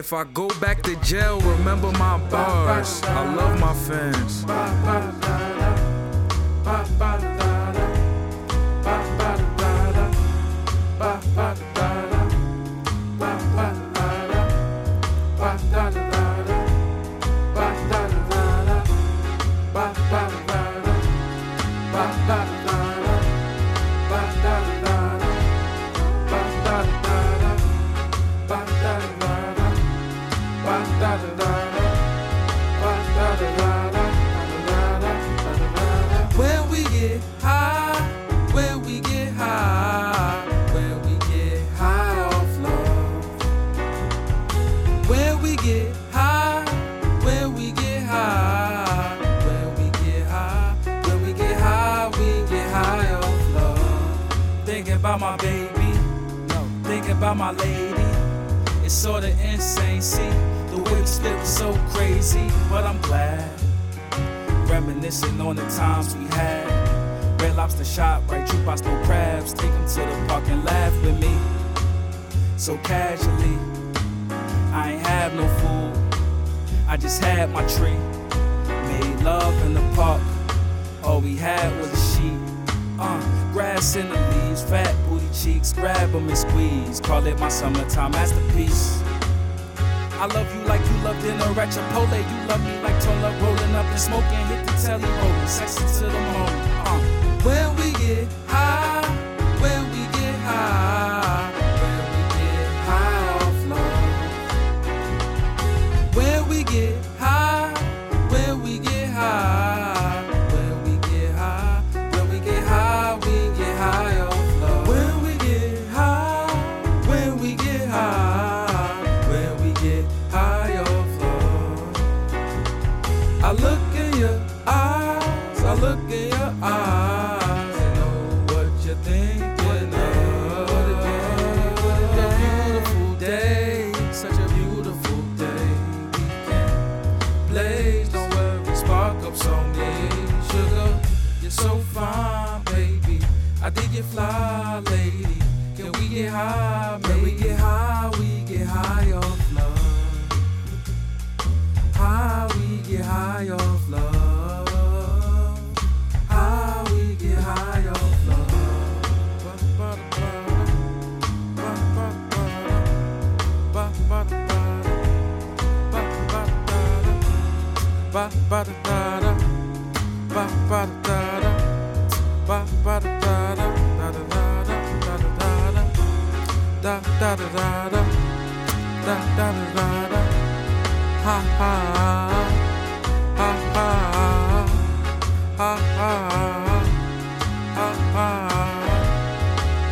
If I go back to jail, remember my bars. I love my fans. Where we get high, where we get high, where we get high off love. Where we get high, where we get high, where we get high, where we get high, we get high off love. Thinking about my baby, no, thinking about my lady. It's sorta insane, see, split was so crazy, but I'm glad. Reminiscing on the times we had. Red lobster shop, right jukebox, no crabs. Take 'em to the park and laugh with me. So casually, I ain't have no food. I just had my tree. Made love in the park. All we had was a sheet. Uh, grass in the leaves, fat booty cheeks, grab 'em and squeeze. Call it my summertime masterpiece. I love you like you love dinner at Chipotle. You love me like Tola rolling up and smoking. Hit the telly rolling, sexy to the morning. Look in your eyes, and know what you're thinking of. What a beautiful day, such a beautiful day. Blaze, don't worry, spark up someday. Sugar, you're so fine, baby. I think you fly, lady. Can we get high? Can we get high? We get high off ba ba da da da. Ba ba da da ba ba da da da. Da da da da. Da da da da. Da da da da da. Da da da ha. Ha ha. Ha ha. Ha ha. Ha ha.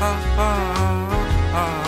Ha ha.